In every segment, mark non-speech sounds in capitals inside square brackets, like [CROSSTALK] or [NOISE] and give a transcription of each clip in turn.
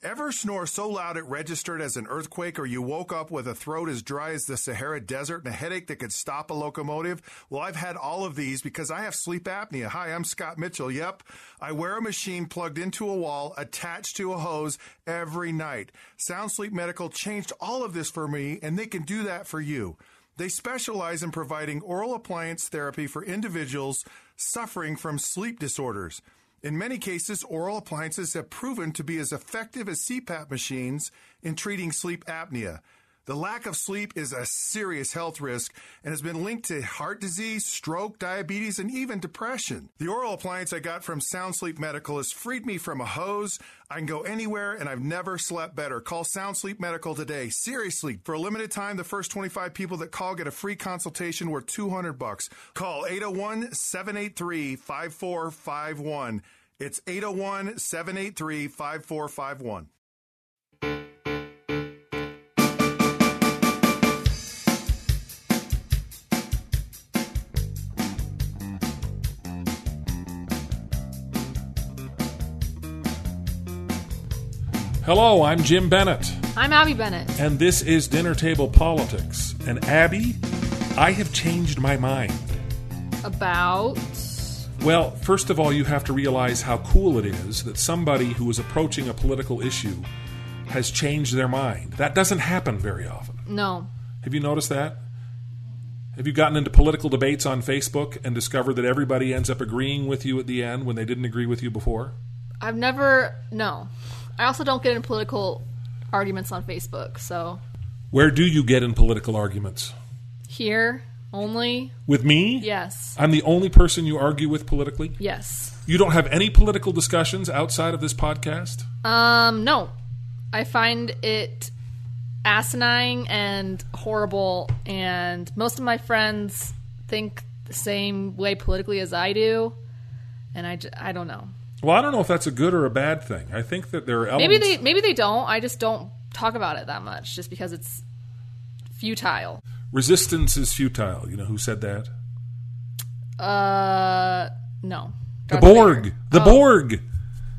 Ever snore so loud it registered as an earthquake, or you woke up with a throat as dry as the Sahara Desert and a headache that could stop a locomotive? Well, I've had all of these because I have sleep apnea. Hi, I'm Scott Mitchell. Yep, I wear a machine plugged into a wall attached to a hose every night. Sound Sleep Medical changed all of this for me, and they can do that for you. They specialize in providing oral appliance therapy for individuals suffering from sleep disorders. In many cases, oral appliances have proven to be as effective as CPAP machines in treating sleep apnea. The lack of sleep is a serious health risk and has been linked to heart disease, stroke, diabetes, and even depression. The oral appliance I got from Sound Sleep Medical has freed me from a hose. I can go anywhere and I've never slept better. Call Sound Sleep Medical today. Seriously, for a limited time, the first 25 people that call get a free consultation worth 200 bucks. Call 801-783-5451. It's 801-783-5451. Hello, I'm Jim Bennett, I'm Abby Bennett. and this is Dinner Table Politics. And Abby, I have changed my mind. About. Well, first of all, you have to realize how cool it is that somebody who is approaching a political issue has changed their mind. That doesn't happen very often. No. Have you noticed that? Have you gotten into political debates on Facebook and discovered that everybody ends up agreeing with you at the end when they didn't agree with you before? I've never. No. I also don't get in political arguments on Facebook, so. Where do you get in political arguments? Here only. With me? Yes. I'm the only person you argue with politically? Yes. You don't have any political discussions outside of this podcast? Um, no. I find it asinine and horrible, and most of my friends think the same way politically as I do, and I, j- I don't know. Well, I don't know if that's a good or a bad thing. I think that there are elements. Maybe they maybe they don't. I just don't talk about it that much, just because it's futile. Resistance is futile. You know who said that? Uh, no. The Darth Vader. Borg. The Oh, Borg.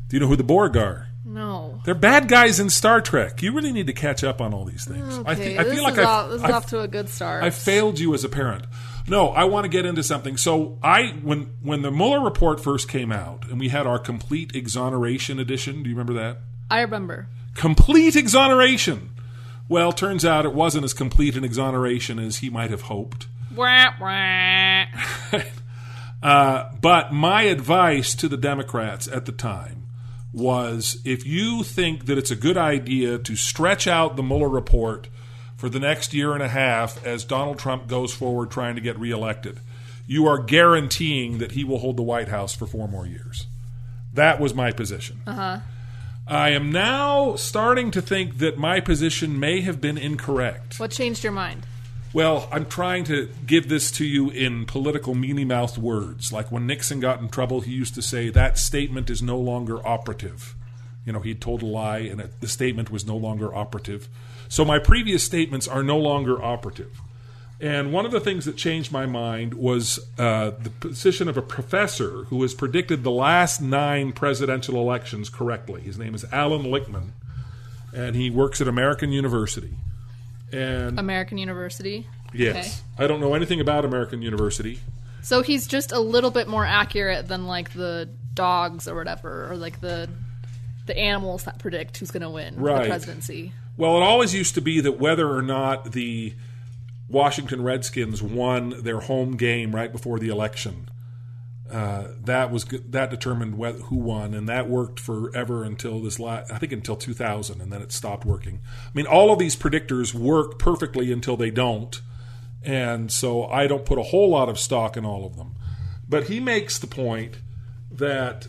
Do you know who the Borg are? No. They're bad guys in Star Trek. You really need to catch up on all these things. I, Okay, I this feel like off, this is I've- off to a good start. I failed you as a parent. No, I want to get into something. So I when when the Mueller report first came out and we had our complete exoneration edition, do you remember that? I remember. Complete exoneration. Well, turns out it wasn't as complete an exoneration as he might have hoped. Wah, wah. [LAUGHS] Uh, but my advice to the Democrats at the time was if you think that it's a good idea to stretch out the Mueller report for the next year and a half as Donald Trump goes forward trying to get reelected, you are guaranteeing that he will hold the White House for four more years. That was my position. Uh-huh. I am now starting to think that my position may have been incorrect. What changed your mind? Well, I'm trying to give this to you in political mealy mouthed words. Like when Nixon got in trouble, he used to say, that statement is no longer operative. You know, he told a lie and it, the statement was no longer operative. So my previous statements are no longer operative. And one of the things that changed my mind was uh, the position of a professor who has predicted the last nine presidential elections correctly. His name is Alan Lichtman, and he works at American University. And American University. Yes. I don't know anything about American University. So he's just a little bit more accurate than like the dogs or whatever, or like the the animals that predict who's going to win Right. the presidency. Well, it always used to be that whether or not the Washington Redskins won their home game right before the election, uh, that was that determined wh- who won, and that worked forever until this la- I think until 2000, and then it stopped working. I mean, all of these predictors work perfectly until they don't, and so I don't put a whole lot of stock in all of them. But he makes the point that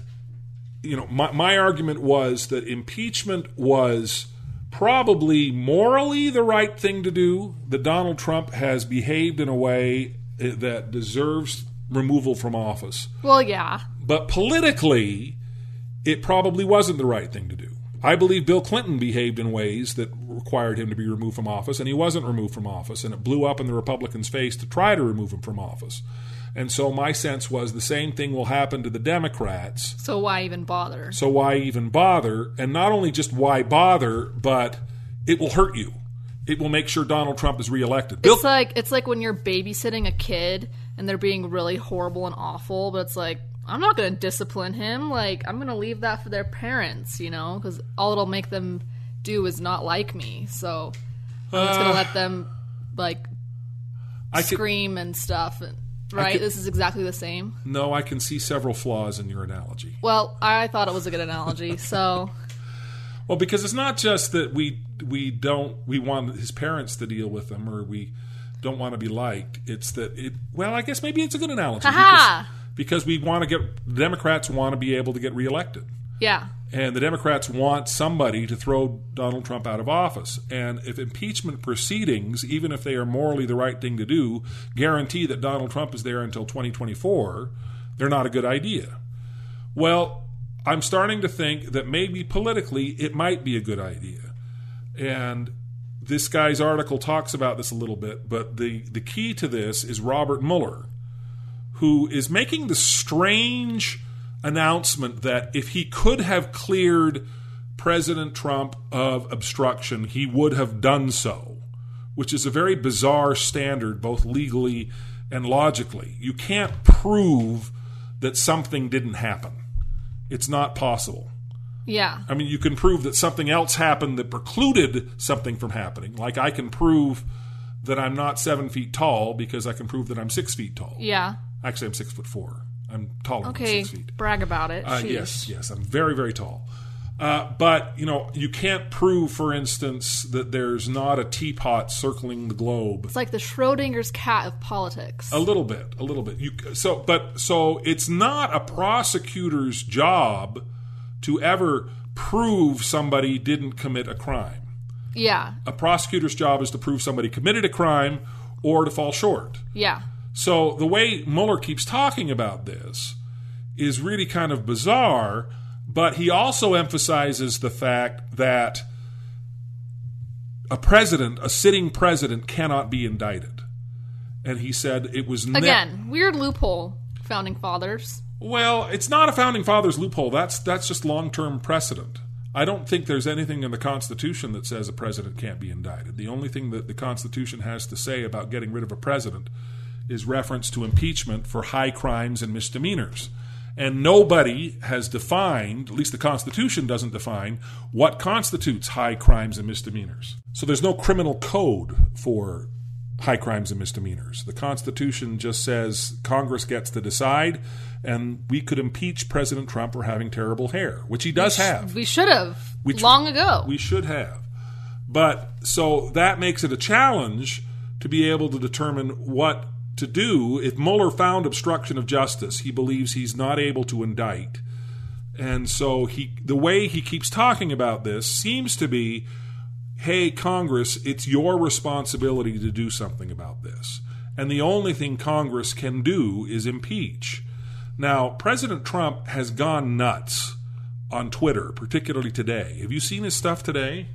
you know, my, my argument was that impeachment was probably morally the right thing to do, that Donald Trump has behaved in a way eh, that deserves removal from office. Well, yeah. But politically, it probably wasn't the right thing to do. I believe Bill Clinton behaved in ways that required him to be removed from office, and he wasn't removed from office, and it blew up in the Republicans' face to try to remove him from office. And so my sense was the same thing will happen to the Democrats. So why even bother? So why even bother? And not only just why bother, but it will hurt you. It will make sure Donald Trump is reelected. Bill, It's like it's like when you're babysitting a kid and they're being really horrible and awful, but it's like I'm not going to discipline him. Like I'm going to leave that for their parents, you know, because all it'll make them do is not like me. So I'm just going to uh, let them like I could, scream and stuff. And, right? could- this is exactly the same. no, I can see several flaws in your analogy. Well, I thought it was a good analogy. [LAUGHS] So Well, because it's not just that we we don't we want his parents to deal with him or we don't want to be liked. It's that it. Well, I guess maybe it's a good analogy because, because we want to get the Democrats want to be able to get reelected. Yeah, And the Democrats want somebody to throw Donald Trump out of office. And if impeachment proceedings, even if they are morally the right thing to do, guarantee that Donald Trump is there until 2024, they're not a good idea. Well, I'm starting to think that maybe politically it might be a good idea. And this guy's article talks about this a little bit, but the, the key to this is Robert Mueller, who is making the strange announcement that if he could have cleared President Trump of obstruction, he would have done so, which is a very bizarre standard, both legally and logically. You can't prove that something didn't happen, it's not possible. yeah, I mean, you can prove that something else happened that precluded something from happening. Like I can prove that I'm not seven feet tall because I can prove that I'm six feet tall. yeah. Actually, I'm six foot four. I'm taller Okay, than six feet. brag about it. Uh, yes, yes, I'm very, very tall. Uh, but you know, you can't prove, for instance, that there's not a teapot circling the globe. It's like the Schrodinger's cat of politics. A little bit, a little bit. You so, but so it's not a prosecutor's job to ever prove somebody didn't commit a crime. Yeah, A prosecutor's job is to prove somebody committed a crime or to fall short. yeah, So the way Mueller keeps talking about this is really kind of bizarre, but he also emphasizes the fact that a president, a sitting president, cannot be indicted. And he said it was ne- Again, weird loophole, founding fathers. well, it's not a founding fathers loophole. That's that's just long-term precedent. I don't think there's anything in the Constitution that says a president can't be indicted. The only thing that the Constitution has to say about getting rid of a president is reference to impeachment for high crimes and misdemeanors. And nobody has defined, at least the Constitution doesn't define, what constitutes high crimes and misdemeanors. So there's no criminal code for high crimes and misdemeanors. The Constitution just says Congress gets to decide, and we could impeach President Trump for having terrible hair, which he does have. We should have We tr- long ago. We should have. But so that makes it a challenge to be able to determine what to do. If Mueller found obstruction of justice, he believes he's not able to indict. And so he the way he keeps talking about this seems to be hey Congress, it's your responsibility to do something about this. And the only thing Congress can do is impeach. Now, President Trump has gone nuts on Twitter, particularly today. Have you seen his stuff today?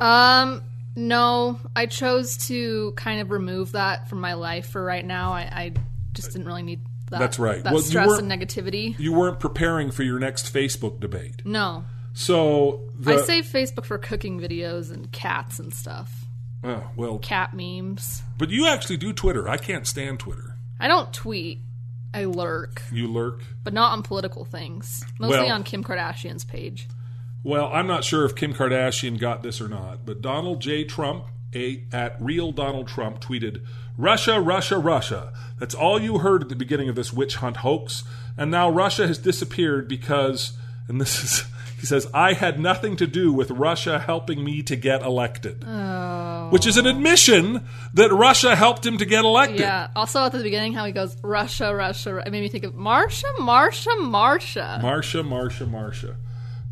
um, no, I chose to kind of remove that from my life for right now. I, I just didn't really need that. That's right. That Well, stress and negativity. You weren't preparing for your next Facebook debate. No, So the, I save Facebook for cooking videos and cats and stuff. Oh, well, Cat memes. but you actually do Twitter. I can't stand Twitter. I don't tweet. I lurk, You lurk. but not on political things. Mostly Well- on Kim Kardashian's page. Well, I'm not sure if Kim Kardashian got this or not, but Donald J. Trump, a, at real Donald Trump, tweeted, Russia, Russia, Russia. That's all you heard at the beginning of this witch hunt hoax. And now Russia has disappeared because, and this is, [LAUGHS] he says, I had nothing to do with Russia helping me to get elected. Oh. which is an admission that Russia helped him to get elected. Yeah. Also at the beginning, how he goes Russia, Russia. It made me think of Marsha, Marsha, Marsha. Marsha, Marsha, Marsha.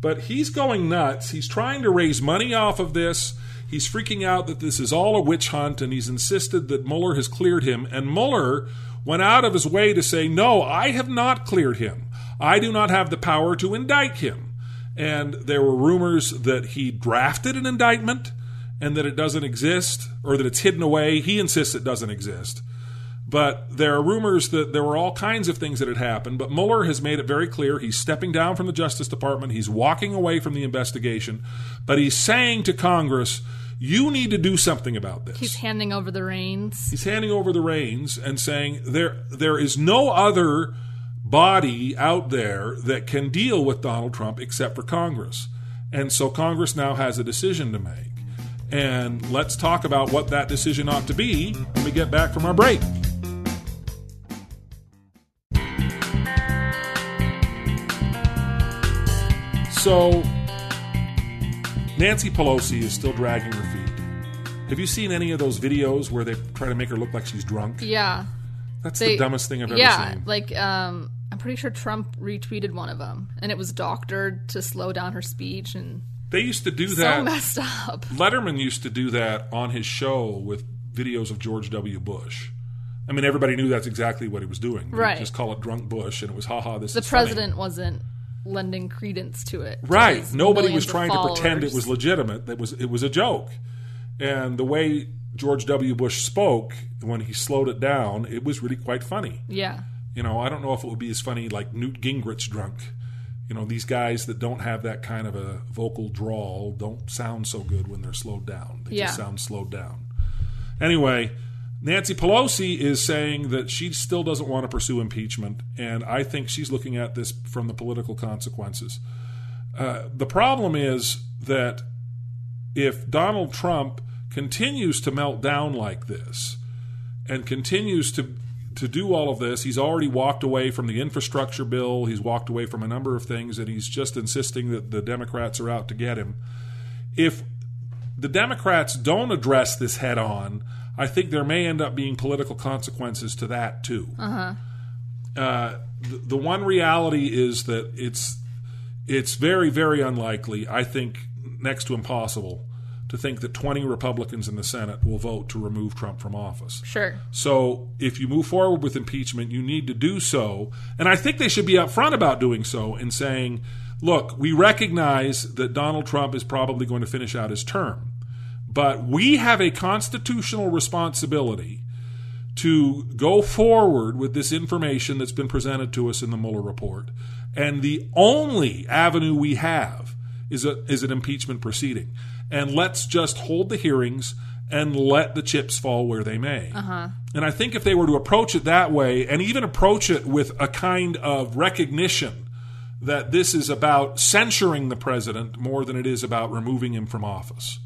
But he's going nuts. He's trying to raise money off of this. He's freaking out that this is all a witch hunt, and he's insisted that Mueller has cleared him. And Mueller went out of his way to say, No, I have not cleared him. I do not have the power to indict him. And there were rumors that he drafted an indictment and that it doesn't exist or that it's hidden away. He insists it doesn't exist. But there are rumors that there were all kinds of things that had happened. But Mueller has made it very clear he's stepping down from the Justice Department. He's walking away from the investigation. But he's saying to Congress, you need to do something about this. He's handing over the reins. He's handing over the reins and saying there there is no other body out there that can deal with Donald Trump except for Congress. And so Congress now has a decision to make. And let's talk about what that decision ought to be when we get back from our break. So, Nancy Pelosi is still dragging her feet. Have you seen any of those videos where they try to make her look like she's drunk? Yeah. That's They- the dumbest thing I've ever Yeah, seen. like um, I'm pretty sure Trump retweeted one of them, and it was doctored to slow down her speech, and They used to do that so that. messed up. Letterman used to do that on his show with videos of George W. Bush. I mean, everybody knew that's exactly what he was doing. He'd Right. Just call it drunk Bush, and it was haha. This The is funny." president wasn't lending credence to it. right? his Nobody was trying to pretend it was legitimate. That was it was a joke. And the way George W. Bush spoke when he slowed it down, it was really quite funny. Yeah, You know, I don't know if it would be as funny like Newt Gingrich drunk. You know, these guys that don't have that kind of a vocal drawl don't sound so good when they're slowed down. They just sound slowed down. Anyway, Nancy Pelosi is saying that she still doesn't want to pursue impeachment, and I think she's looking at this from the political consequences. Uh, the problem is that if Donald Trump continues to melt down like this and continues to to do all of this, he's already walked away from the infrastructure bill. He's walked away from a number of things, and he's just insisting that the Democrats are out to get him. If the Democrats don't address this head on, I think there may end up being political consequences to that too. Uh, the, the one reality is that it's it's very very unlikely. I think next to impossible to think that 20 Republicans in the Senate will vote to remove Trump from office. sure. So if you move forward with impeachment, you need to do so. And I think they should be upfront about doing so and saying, look, we recognize that Donald Trump is probably going to finish out his term, but we have a constitutional responsibility to go forward with this information that's been presented to us in the Mueller report. And the only avenue we have is a is an impeachment proceeding. And let's just hold the hearings and let the chips fall where they may. Uh-huh. And I think if they were to approach it that way, and even approach it with a kind of recognition that this is about censuring the president more than it is about removing him from office.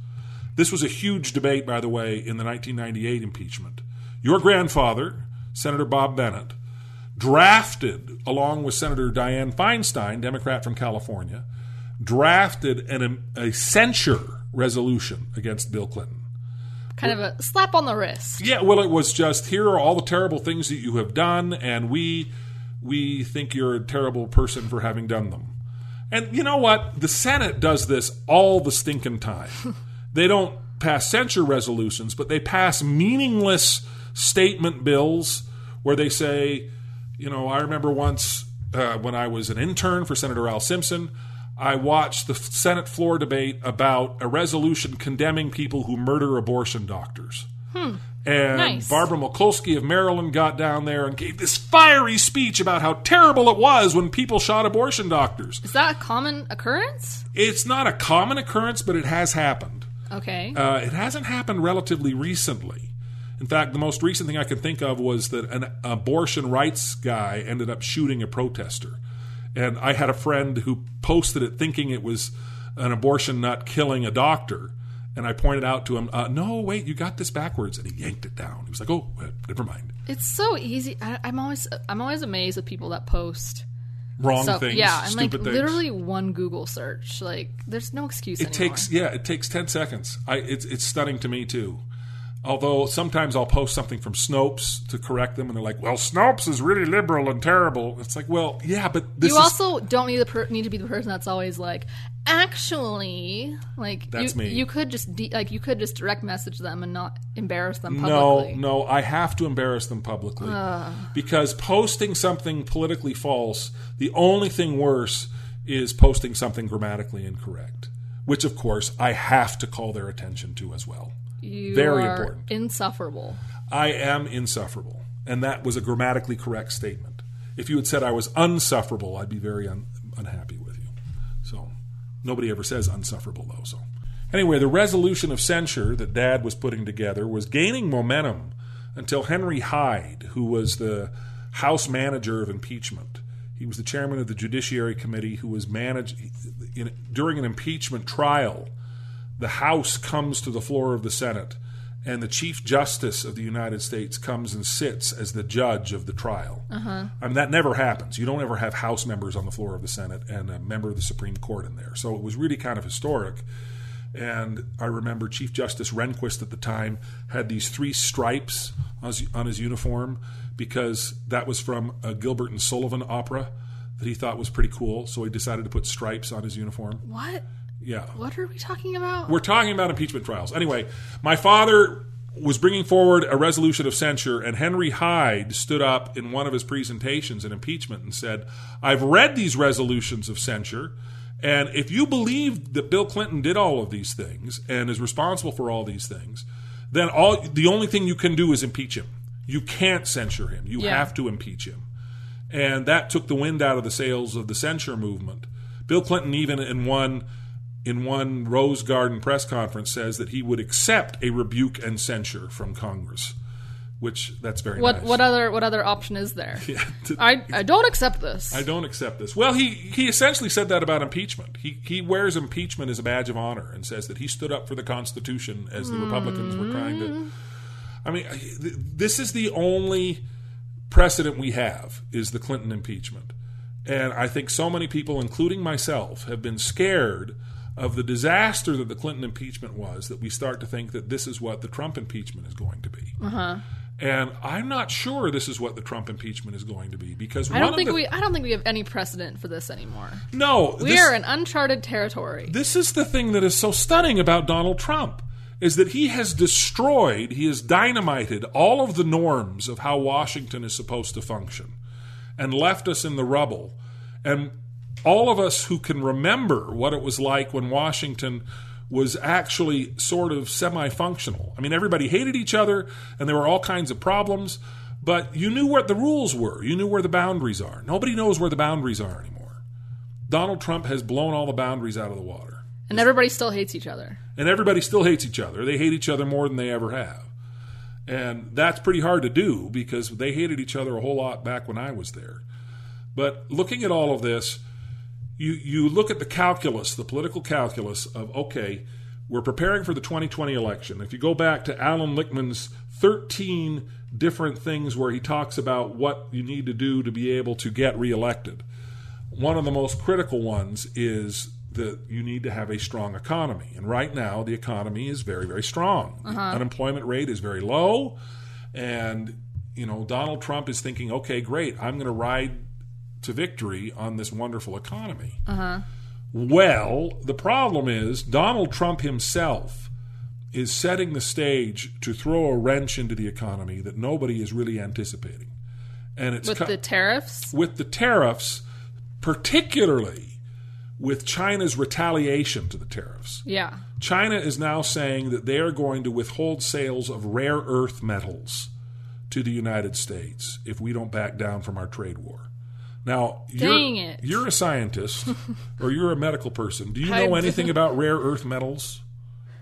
This was a huge debate, by the way, in the 1998 impeachment. Your grandfather, Senator Bob Bennett, drafted, along with Senator Dianne Feinstein, Democrat from California, drafted an, um, a censure resolution against Bill Clinton. Kind of a slap on the wrist. Yeah, well, it was just here are all the terrible things that you have done, and we we think you're a terrible person for having done them. And you know what? The Senate does this all the stinking time. [LAUGHS] they don't pass censure resolutions, but they pass meaningless statement bills where they say, you know, I remember once uh, when I was an intern for Senator Al Simpson. I watched the Senate floor debate about a resolution condemning people who murder abortion doctors. And Nice. Barbara Mikulski of Maryland got down there and gave this fiery speech about how terrible it was when people shot abortion doctors. Is that a common occurrence? It's not a common occurrence, but it has happened. Okay. Uh, it hasn't happened relatively recently. In fact, the most recent thing I can think of was that an abortion rights guy ended up shooting a protester. And I had a friend who posted it thinking it was an abortion nut killing a doctor. And I pointed out to him, uh, no, wait, you got this backwards. And he yanked it down. He was like, oh, never mind. It's so easy. I, I'm always I'm always amazed with people that post wrong So, things, yeah, and like things. literally one Google search. Like, there's no excuse. it anymore. takes yeah, it takes ten seconds. I it's it's stunning to me too. Although sometimes I'll post something from Snopes to correct them, and they're like, "Well, Snopes is really liberal and terrible." It's like, well, yeah, but this you is also don't need the per- need to be the person that's always like, actually, like That's you, me. you could just de- like you could just direct message them and not embarrass them No, publicly. no, I have to embarrass them publicly because posting something politically false, the only thing worse is posting something grammatically incorrect, which of course I have to call their attention to as well. You Very are important. insufferable. I am insufferable, and that was a grammatically correct statement. If you had said I was unsufferable, I'd be very un- unhappy with you. So nobody ever says unsufferable though. So anyway, the resolution of censure that Dad was putting together was gaining momentum until Henry Hyde, who was the House manager of impeachment, he was the chairman of the Judiciary Committee, who was managed in, during an impeachment trial the House comes to the floor of the Senate, and the Chief Justice of the United States comes and sits as the judge of the trial. Uh-huh. I mean, that never happens. You don't ever have House members on the floor of the Senate and a member of the Supreme Court in there. So it was really kind of historic. And I remember Chief Justice Rehnquist at the time had these three stripes on his, on his uniform because that was from a Gilbert and Sullivan opera that he thought was pretty cool. So he decided to put stripes on his uniform. What? Yeah. What are we talking about? We're talking about impeachment trials. Anyway, my father was bringing forward a resolution of censure, and Henry Hyde stood up in one of his presentations in impeachment and said, I've read these resolutions of censure, and if you believe that Bill Clinton did all of these things and is responsible for all these things, then all the only thing you can do is impeach him. You can't censure him. You Yeah. have to impeach him. And that took the wind out of the sails of the censure movement. Bill Clinton, even in one in one Rose Garden press conference, says that he would accept a rebuke and censure from Congress, which that's very what nice. what other what other option is there? [LAUGHS] Yeah, to- I I don't accept this. I don't accept this. Well, he he essentially said that about impeachment. He he wears impeachment as a badge of honor and says that he stood up for the Constitution as the Republicans were trying to. Mm. I mean, this is the only precedent we have is the Clinton impeachment, and I think so many people, including myself, have been scared of the disaster that the Clinton impeachment was that we start to think that this is what the Trump impeachment is going to be. Uh-huh. And I'm not sure this is what the Trump impeachment is going to be because I don't think the- we I don't think we have any precedent for this anymore. no, We this, are in uncharted territory. this is the thing that is so stunning about Donald Trump is that he has destroyed, he has dynamited all of the norms of how Washington is supposed to function and left us in the rubble. And all of us who can remember what it was like when Washington was actually sort of semi functional. I mean, everybody hated each other and there were all kinds of problems, but you knew what the rules were. You knew where the boundaries are. Nobody knows where the boundaries are anymore. Donald Trump has blown all the boundaries out of the water. and everybody still hates each other. And everybody still hates each other. They hate each other more than they ever have. And that's pretty hard to do because they hated each other a whole lot back when I was there. But looking at all of this, you, you look at the calculus, the political calculus of, okay, we're preparing for the 2020 election. If you go back to Alan Lichtman's 13 different things where he talks about what you need to do to be able to get reelected, one of the most critical ones is that you need to have a strong economy. And right now, the economy is very, very strong. The unemployment rate is very low. And, you know, Donald Trump is thinking, okay, great, I'm going to ride to victory on this wonderful economy. Uh-huh. Well, the problem is Donald Trump himself is setting the stage to throw a wrench into the economy that nobody is really anticipating. And it's With co- the tariffs, with the tariffs, particularly with China's retaliation to the tariffs. yeah. China is now saying that they are going to withhold sales of rare earth metals to the United States if we don't back down from our trade war. Now, you're, it. you're a scientist [LAUGHS] or you're a medical person. Do you know anything about rare earth metals?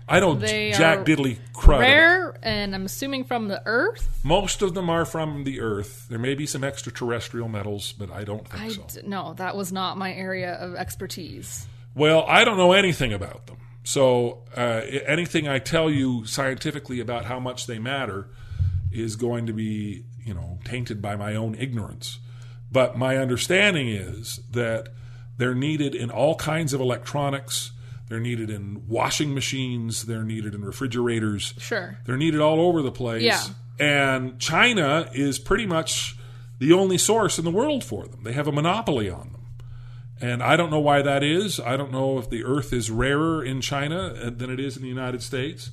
I know They Jack are Diddley crud. Rare, and I'm assuming from the Earth. Most of them are from the Earth. There may be some extraterrestrial metals, but I don't think I so. d- no, that was not my area of expertise. Well, I don't know anything about them. So uh, anything I tell you scientifically about how much they matter is going to be, you know, tainted by my own ignorance. But my understanding is that they're needed in all kinds of electronics. They're needed in washing machines. They're needed in refrigerators. Sure. They're needed all over the place. Yeah. And China is pretty much the only source in the world for them. They have a monopoly on them. And I don't know why that is. I don't know if the earth is rarer in China uh, than it is in the United States.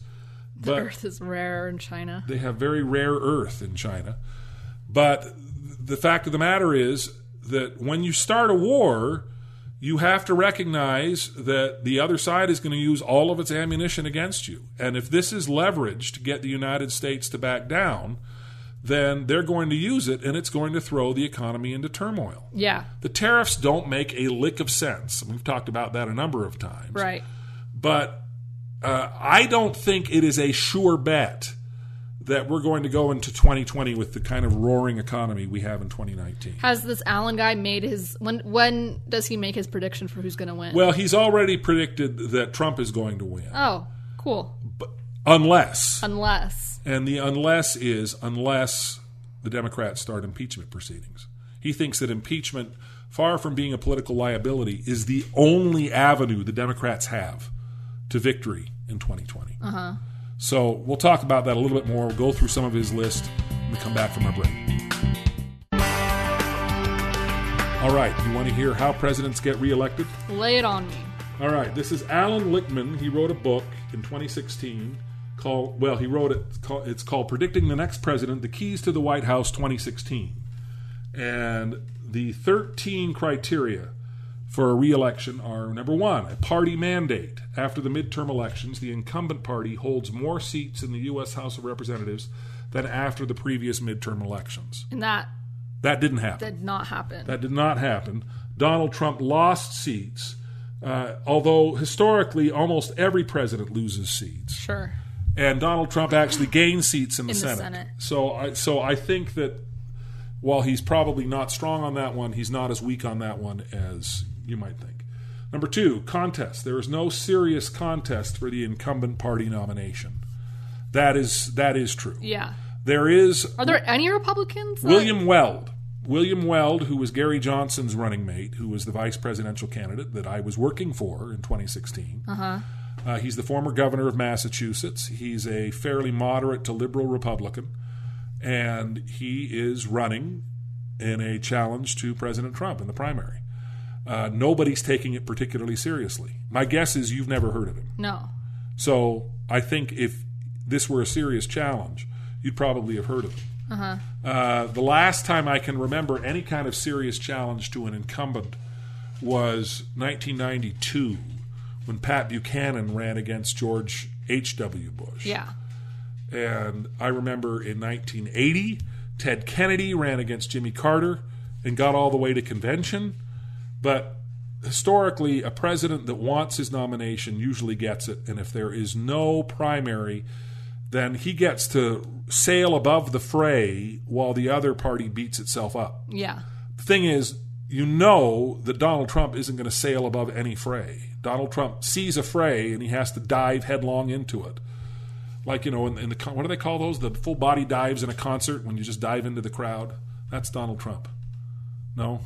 The But Earth is rare in China. they have very rare earth in China. But the fact of the matter is that when you start a war, you have to recognize that the other side is going to use all of its ammunition against you. And if this is leverage to get the United States to back down, then they're going to use it and it's going to throw the economy into turmoil. Yeah. The tariffs don't make a lick of sense. We've talked about that a number of times Right. but uh, I don't think it is a sure bet that we're going to go into 2020 with the kind of roaring economy we have in 2019. Has this Alan guy made his when when does he make his prediction for who's going to win? Well, he's already predicted that Trump is going to win, oh, cool. but unless Unless and the unless is unless the Democrats start impeachment proceedings. He thinks that impeachment, far from being a political liability, is the only avenue the Democrats have to victory in 2020. Uh-huh. So we'll talk about that a little bit more. We'll go through some of his list when we come back from our break. All right, you want to hear how presidents get reelected? lay it on me. All right, this is Alan Lichtman. He wrote a book in 2016 called, well, he wrote it, it's called, it's called Predicting the Next President The Keys to the White House 2016. And the 13 criteria for a reelection are number one, a party mandate. After the midterm elections, the incumbent party holds more seats in the U.S. House of Representatives than after the previous midterm elections. And that That didn't happen. did not happen. That did not happen. Donald Trump lost seats, uh, although historically almost every president loses seats, sure. and Donald Trump actually gained seats in the, In the Senate. Senate. So, I, so I think that while he's probably not strong on that one, he's not as weak on that one as you might think. Number two, contest. There is no serious contest for the incumbent party nomination. That is that is true. Yeah. There is Are there any Republicans? William Weld. William Weld, who was Gary Johnson's running mate, who was the vice presidential candidate that I was working for in 2016. Uh-huh. he's the former governor of Massachusetts. He's a fairly moderate to liberal Republican, and he is running in a challenge to President Trump in the primary. Uh, nobody's taking it particularly seriously. My guess is you've never heard of him. No. So I think if this were a serious challenge, you'd probably have heard of him. Uh, the last time I can remember any kind of serious challenge to an incumbent was 1992 when Pat Buchanan ran against George H.W. Bush. Yeah. And I remember in 1980, Ted Kennedy ran against Jimmy Carter and got all the way to convention. But historically, a president that wants his nomination usually gets it. And if there is no primary, then he gets to sail above the fray while the other party beats itself up. Yeah. The thing is, you know that Donald Trump isn't going to sail above any fray. Donald Trump sees a fray and he has to dive headlong into it. Like, you know, in, in the what do they call those? The full body dives in a concert when you just dive into the crowd. That's Donald Trump. No,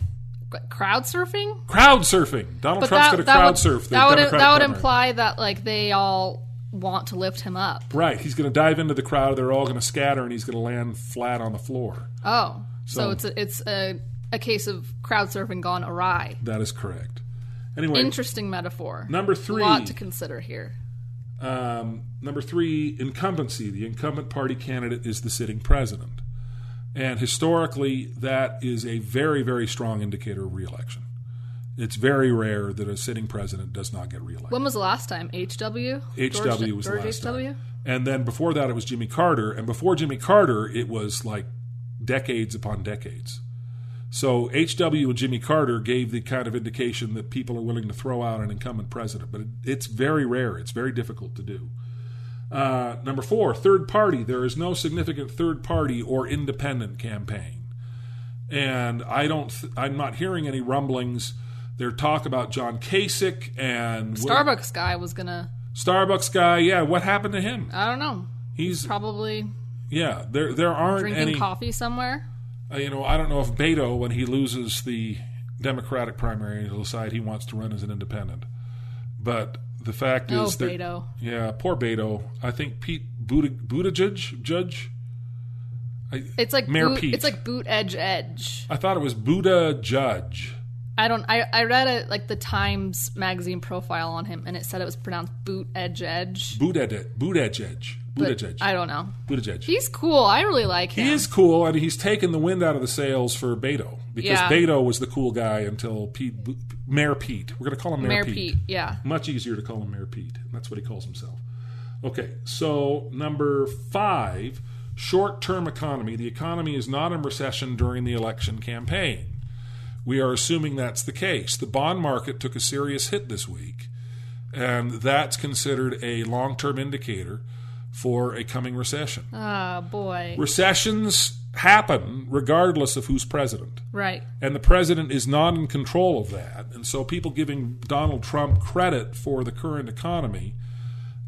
crowd surfing? crowd surfing. Donald But Trump's going to crowd would, surf. That would, that would imply that like they all want to lift him up. right. He's going to dive into the crowd. They're all going to scatter, and he's going to land flat on the floor. Oh. So, So- it's a, it's a, a case of crowd surfing gone awry. That is correct. Anyway, Interesting metaphor. Number three, A lot to consider here. Um, number three, incumbency. The incumbent party candidate is the sitting president. And historically, that is a very, very strong indicator of reelection. It's very rare that a sitting president does not get reelected. When was the last time? HW? HW George, was the George last HW? time. And then before that, it was Jimmy Carter. And before Jimmy Carter, it was like decades upon decades. So HW and Jimmy Carter gave the kind of indication that people are willing to throw out an incumbent president, but it, it's very rare. It's very difficult to do. Uh, number four, third party. There is no significant third party or independent campaign, and I don't. Th- I'm not hearing any rumblings. There talk about John Kasich and Starbucks guy was gonna. Starbucks guy. Yeah, what happened to him? I don't know. He's Probably yeah. There there aren't drinking any. coffee somewhere. Uh, you know, I don't know if Beto, when he loses the Democratic primary, will decide he wants to run as an independent. But the fact Oh, is that Beto. yeah, poor Beto. I think Pete Buttig- Buttigieg, Judge. I, It's like Mayor boot, Pete. it's like boot edge edge. I thought it was Buddha Judge. I don't. I I read it like the Times magazine profile on him, and it said it was pronounced boot edge edge. Buttigieg, Buttigieg, But Buttigieg, I don't know. Buttigieg. He's cool. I really like him. He is cool, and he's taken the wind out of the sails for Beto because Yeah. Beto was the cool guy until Pete, Mayor Pete. We're going to call him Mayor, Mayor Pete. Pete. Yeah. Much easier to call him Mayor Pete. That's what he calls himself. Okay, so number five, short-term economy. The economy is not in recession during the election campaign. We are assuming that's the case. The bond market took a serious hit this week, and that's considered a long-term indicator for a coming recession. Oh boy. Recessions happen regardless of who's president. Right. And the president is not in control of that. And so people giving Donald Trump credit for the current economy,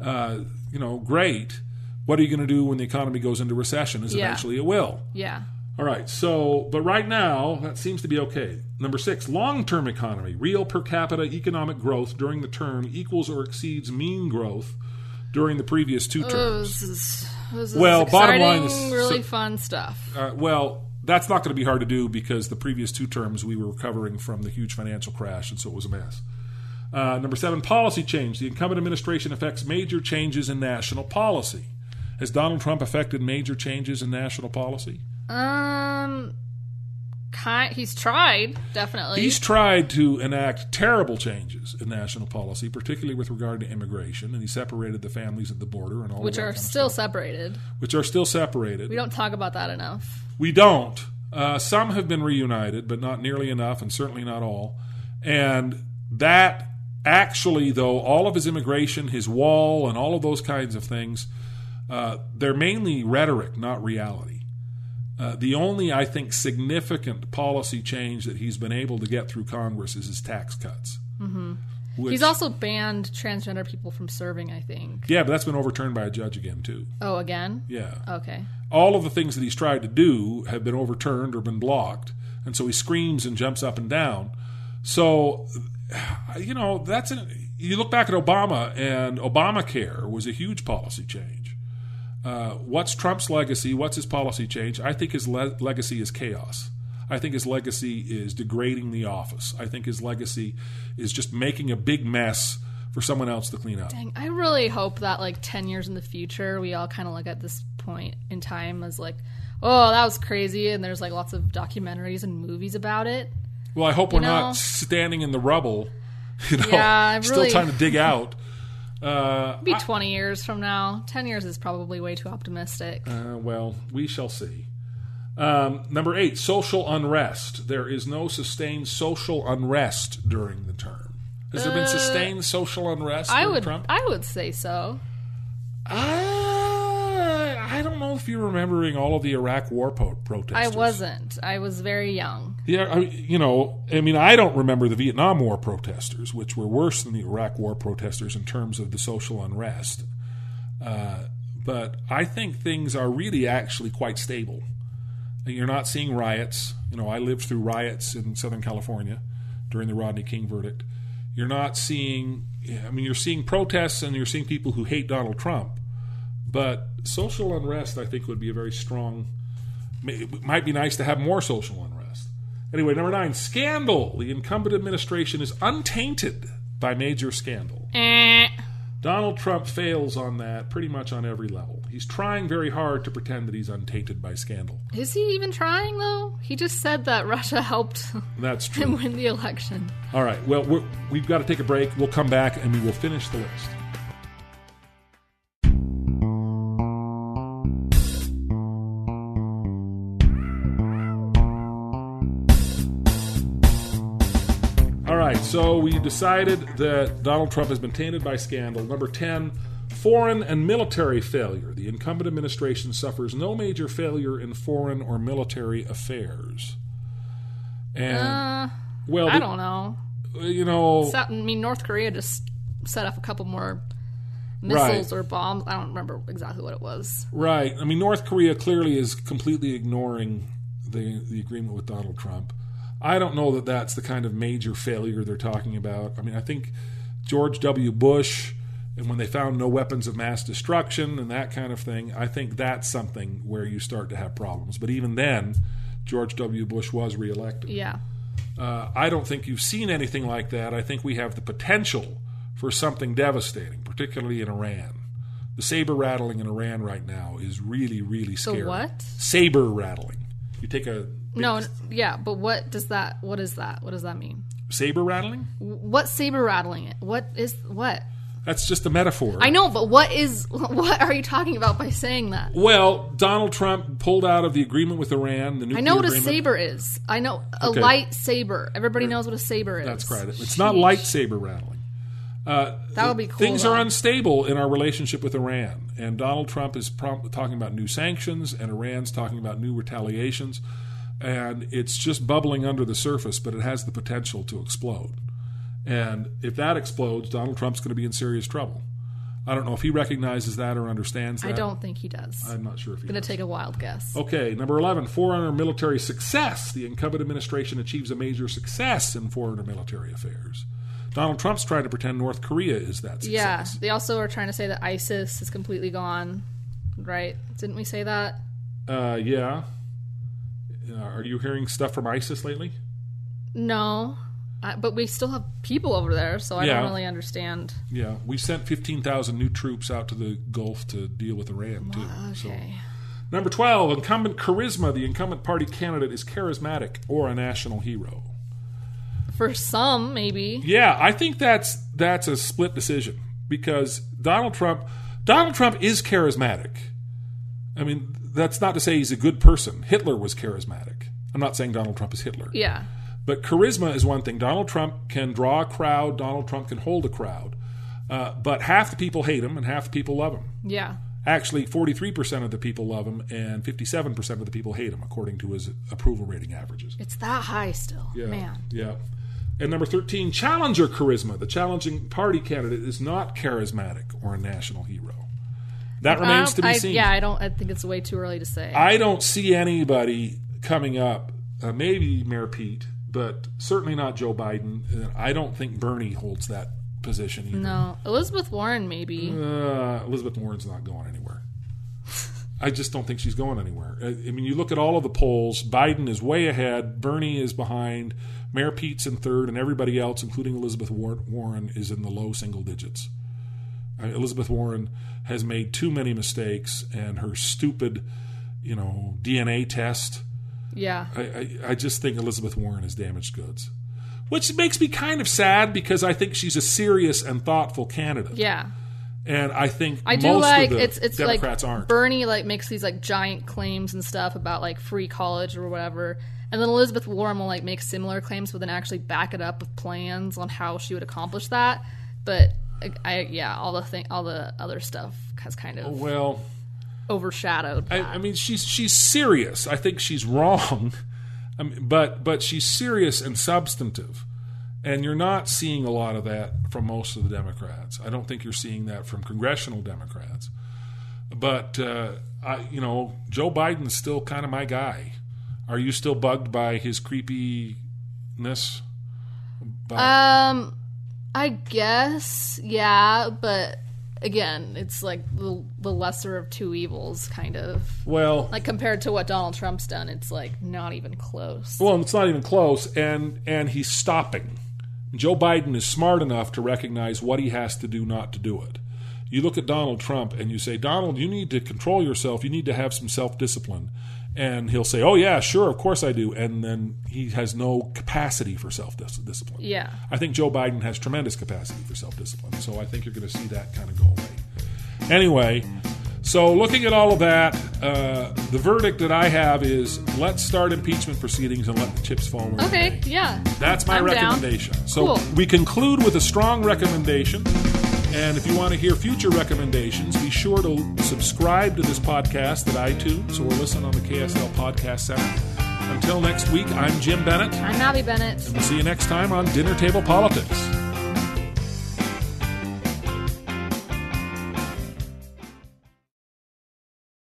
uh, you know, great. What are you going to do when the economy goes into recession? Is Yeah. eventually it will. Yeah. All right. So, but right now, that seems to be okay. Number six, long term economy. Real per capita economic growth during the term equals or exceeds mean growth during the previous two terms. this is, this is Well, bottom line is- really so- fun stuff. Uh, well, that's not going to be hard to do because the previous two terms we were recovering from the huge financial crash, and so it was a mess. Uh, number seven, policy change. The incumbent administration affects major changes in national policy. Has Donald Trump affected major changes in national policy? Um, ki he's tried definitely. He's tried to enact terrible changes in national policy, particularly with regard to immigration, and he separated the families at the border and all which are kind still separated. which are still separated. We don't talk about that enough. We don't. Uh, some have been reunited, but not nearly enough, and certainly not all. And that actually, though, all of his immigration, his wall, and all of those kinds of things, uh, they're mainly rhetoric, not reality. Uh, the only, I think, significant policy change that he's been able to get through Congress is his tax cuts. Mm-hmm. He's also banned transgender people from serving. I think. yeah, but that's been overturned by a judge again too. Oh, again. Yeah. Okay. all of the things that he's tried to do have been overturned or been blocked, and so he screams and jumps up and down. So, [SIGHS] you know, that's an, you look back at Obama and Obamacare was a huge policy change. Uh, what's Trump's legacy? What's his policy change? I think his le- legacy is chaos. I think his legacy is degrading the office. I think his legacy is just making a big mess for someone else to clean up. Dang, I really hope that like ten years in the future, we all kind of look at this point in time as like, oh, that was crazy, and there's like lots of documentaries and movies about it. Well, I hope we're know? not standing in the rubble, [LAUGHS] you know, Yeah, I still trying to dig out. Uh, Be twenty years from now. Ten years is probably way too optimistic. uh, well, we shall see. Um, number eight, social unrest. There is no sustained social unrest during the term. Has there been sustained social unrest Uh, I would, Trump? I would say so. Uh, I know if you're remembering all of the Iraq War po- I wasn't. I was very young. Yeah, I, you know, I mean, I don't remember the Vietnam War protesters, which were worse than the Iraq War protesters in terms of the social unrest. Uh, but I think things are really actually quite stable. You're not seeing riots. You know, I lived through riots in Southern California during the Rodney King verdict. You're not seeing, I mean, you're seeing protests and you're seeing people who hate Donald Trump. But social unrest, I think, would be a very strong it might be nice to have more social unrest. Anyway, number nine, scandal. The incumbent administration is untainted by major scandal. Eh. Donald Trump fails on that pretty much on every level. He's trying very hard to pretend that he's untainted by scandal. Is he even trying though? He just said that Russia helped That's him true. win the election. All right, well, we're, we've got to take a break. We'll come back and we will finish the list. All right, so we decided that Donald Trump has been tainted by scandal. Number 10, foreign and military failure. The incumbent administration suffers no major failure in foreign or military affairs. And, Uh, well, I the- don't know. you know, South, I mean, North Korea just set off a couple more missiles Right. or bombs. I don't remember exactly what it was. right. I mean, North Korea clearly is completely ignoring the the agreement with Donald Trump. I don't know that that's the kind of major failure they're talking about. I mean, I think George W. Bush and when they found no weapons of mass destruction and that kind of thing, I think that's something where you start to have problems. But even then, George W. Bush was reelected. Yeah. Uh, I don't think you've seen anything like that. I think we have the potential for something devastating, particularly in Iran. The saber rattling in Iran right now is really, really scary. what? Saber rattling. You take a No, n- yeah, but what does that? What is that? What does that mean? saber rattling. What saber rattling it? What is what? That's just a metaphor. I know, but what is? [LAUGHS] What are you talking about by saying that? Well, Donald Trump pulled out of the agreement with Iran. The nuclear I know what a saber is. I know a Okay. light saber. Everybody knows what a saber is. That's correct. It's not lightsaber rattling. Uh, That would be cool. Things though. are unstable in our relationship with Iran, and Donald Trump is prom- talking about new sanctions, and Iran's talking about new retaliations, and it's just bubbling under the surface, but it has the potential to explode. And if that explodes, Donald Trump's going to be in serious trouble. I don't know if he recognizes that or understands that. I don't think he does. I'm not sure if he gonna does. take a wild guess. Okay, number 11, foreign or military success. The incumbent administration achieves a major success in foreign or military affairs. Donald Trump's trying to pretend North Korea is that success. Yeah, they also are trying to say that ISIS is completely gone. Right? Didn't we say that? Uh, yeah. Uh, are you hearing stuff from ISIS lately? No, I, but we still have people over there, so I Yeah. don't really understand. Yeah, we sent 15,000 new troops out to the Gulf to deal with Iran, too. So- Okay. Number 12, incumbent charisma. The incumbent party candidate is charismatic or a national hero. For some, maybe. Yeah, I think that's that's a split decision because Donald Trump Donald Trump is charismatic. I mean, that's not to say he's a good person. Hitler was charismatic. I'm not saying Donald Trump is Hitler. Yeah. But charisma is one thing. Donald Trump can draw a crowd. Donald Trump can hold a crowd. Uh, but half the people hate him and half the people love him. Yeah. Actually, 43% of the people love him and 57% of the people hate him, according to his approval rating averages. It's that high still. Yeah. Man. Yeah. And number 13, challenger charisma. The challenging party candidate is not charismatic or a national hero. That remains to be I- seen. Yeah, I don't. I think it's way too early to say. I don't see anybody coming up, uh, maybe Mayor Pete, but certainly not Joe Biden. And I don't think Bernie holds that position either. no, Elizabeth Warren maybe. Uh, Elizabeth Warren's not going anywhere. I just don't think she's going anywhere. I I mean, you look at all of the polls, Biden is way ahead, Bernie is behind, Mayor Pete's in third, and everybody else, including Elizabeth War- Warren, is in the low single digits. Mean, Elizabeth Warren has made too many mistakes, and her stupid, you know, DNA test. Yeah. I, I, I just think Elizabeth Warren is damaged goods. Which makes me kind of sad because I think she's a serious and thoughtful candidate. Yeah. And I think I do most like of the it's it's Democrats like aren't. Bernie like makes these like giant claims and stuff about like free college or whatever. And then Elizabeth Warren will like make similar claims but then actually back it up with plans on how she would accomplish that. But I, yeah, all the thing all the other stuff has kind of well, overshadowed I. I mean, she's she's serious. I think she's wrong, [LAUGHS] I mean, but but she's serious and substantive, and you're not seeing a lot of that from most of the Democrats. I don't think you're seeing that from congressional Democrats. But uh, I, you know, Joe Biden's still kind of my guy. Are you still bugged by his creepiness? By- Um, I guess, yeah, but again, it's like the, the lesser of two evils, kind of. well, Like compared to what Donald Trump's done, it's like not even close. Well, it's not even close, and and he's stopping. Joe Biden is smart enough to recognize what he has to do not to do it. You look at Donald Trump and you say, Donald, you need to control yourself. You need to have some self discipline. And he'll say, Oh, yeah, sure, of course I do. And then he has no capacity for self discipline. Yeah. I think Joe Biden has tremendous capacity for self discipline. So I think you're going to see that kind of go away. Anyway, so looking at all of that, uh, the verdict that I have is let's start impeachment proceedings and let the chips fall where they Okay, may. yeah. That's my I'm down. recommendation. So Cool. we conclude with a strong recommendation. And if you want to hear future recommendations, be sure to subscribe to this podcast at iTunes or listen on the KSL Podcast Center. Until next week, I'm Jim Bennett. I'm Abby Bennett. And We'll see you next time on Dinner Table Politics.